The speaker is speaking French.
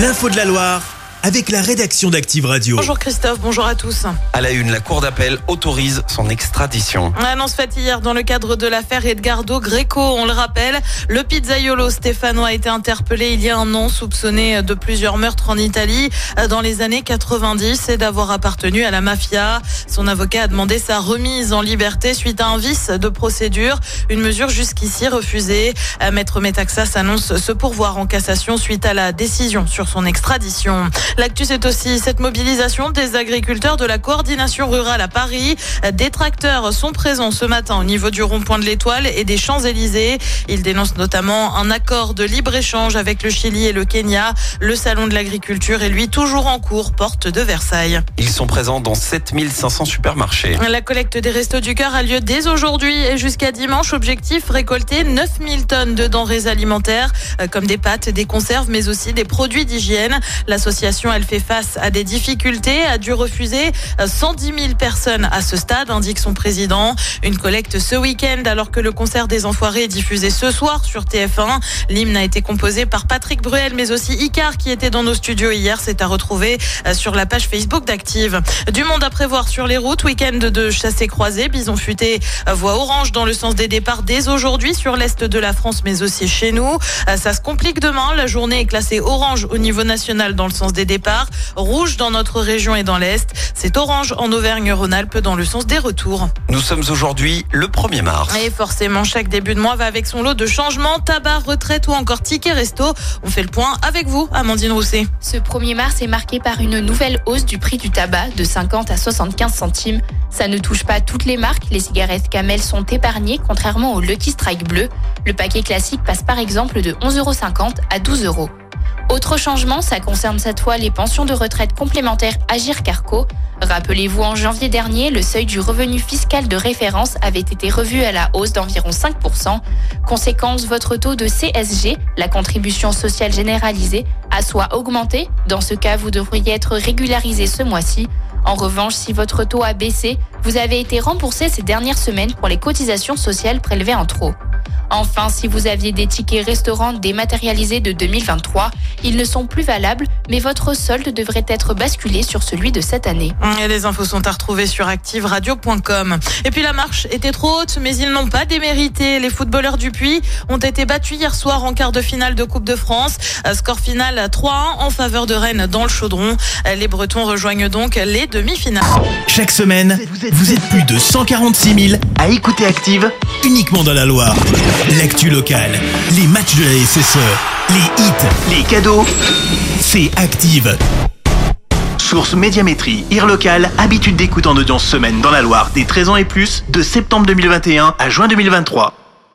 L'info de la Loire avec la rédaction d'Active Radio. Bonjour Christophe, bonjour à tous. À la une, la Cour d'appel autorise son extradition. Annonce faite hier dans le cadre de l'affaire Edgardo Greco. On le rappelle, le pizzaiolo stéphanois a été interpellé il y a un an, soupçonné de plusieurs meurtres en Italie dans les années 90 et d'avoir appartenu à la mafia. Son avocat a demandé sa remise en liberté suite à un vice de procédure, une mesure jusqu'ici refusée. Maître Metaxas annonce se pourvoir en cassation suite à la décision sur son extradition. L'actu, c'est aussi cette mobilisation des agriculteurs de la coordination rurale à Paris. Des tracteurs sont présents ce matin au niveau du rond-point de l'Étoile et des Champs-Élysées. Ils dénoncent notamment un accord de libre-échange avec le Chili et le Kenya. Le salon de l'agriculture est lui toujours en cours, porte de Versailles. Ils sont présents dans 7500 supermarchés. La collecte des Restos du Cœur a lieu dès aujourd'hui et jusqu'à dimanche. Objectif, récolter 9000 tonnes de denrées alimentaires, comme des pâtes, des conserves, mais aussi des produits d'hygiène. L'association elle fait face à des difficultés, a dû refuser 110 000 personnes à ce stade, indique son président. Une collecte ce week-end alors que le concert des Enfoirés est diffusé ce soir sur TF1. L'hymne a été composé par Patrick Bruel, mais aussi Icar qui était dans nos studios hier. C'est à retrouver euh, sur la page Facebook d'Active. Du monde à prévoir sur les routes. Week-end de chassé croisé. Bison futé, euh, voie orange dans le sens des départs dès aujourd'hui sur l'est de la France, mais aussi chez nous. Euh, ça se complique demain. La journée est classée orange au niveau national dans le sens des départ. Rouge dans notre région et dans l'Est. C'est orange en Auvergne-Rhône-Alpes dans le sens des retours. Nous sommes aujourd'hui le 1er mars. Et forcément, chaque début de mois va avec son lot de changements, tabac, retraite ou encore ticket resto. On fait le point avec vous, Amandine Rousset. Ce 1er mars est marqué par une nouvelle hausse du prix du tabac de 50 à 75 centimes. Ça ne touche pas toutes les marques. Les cigarettes Camel sont épargnées, contrairement au Lucky Strike bleu. Le paquet classique passe par exemple de 11,50 euros à 12 euros. Autre changement, ça concerne cette fois les pensions de retraite complémentaires Agir Carco. Rappelez-vous, en janvier dernier, le seuil du revenu fiscal de référence avait été revu à la hausse d'environ 5%. Conséquence, votre taux de CSG, la contribution sociale généralisée, a soit augmenté. Dans ce cas, vous devriez être régularisé ce mois-ci. En revanche, si votre taux a baissé, vous avez été remboursé ces dernières semaines pour les cotisations sociales prélevées en trop. Enfin, si vous aviez des tickets restaurants dématérialisés de 2023, ils ne sont plus valables, mais votre solde devrait être basculé sur celui de cette année. Et les infos sont à retrouver sur activeradio.com. Et puis la marche était trop haute, mais ils n'ont pas démérité. Les footballeurs du Puy ont été battus hier soir en quart de finale de Coupe de France. Score final 3-1 en faveur de Rennes dans le chaudron. Les Bretons rejoignent donc les demi-finales. Chaque semaine, vous êtes plus de 146 000 à écouter Active uniquement dans la Loire. L'actu locale, les matchs de la SSE, les hits, les cadeaux, c'est Active. Source Médiamétrie, IR local, habitude d'écoute en audience semaine dans la Loire des 13 ans et plus, de septembre 2021 à juin 2023.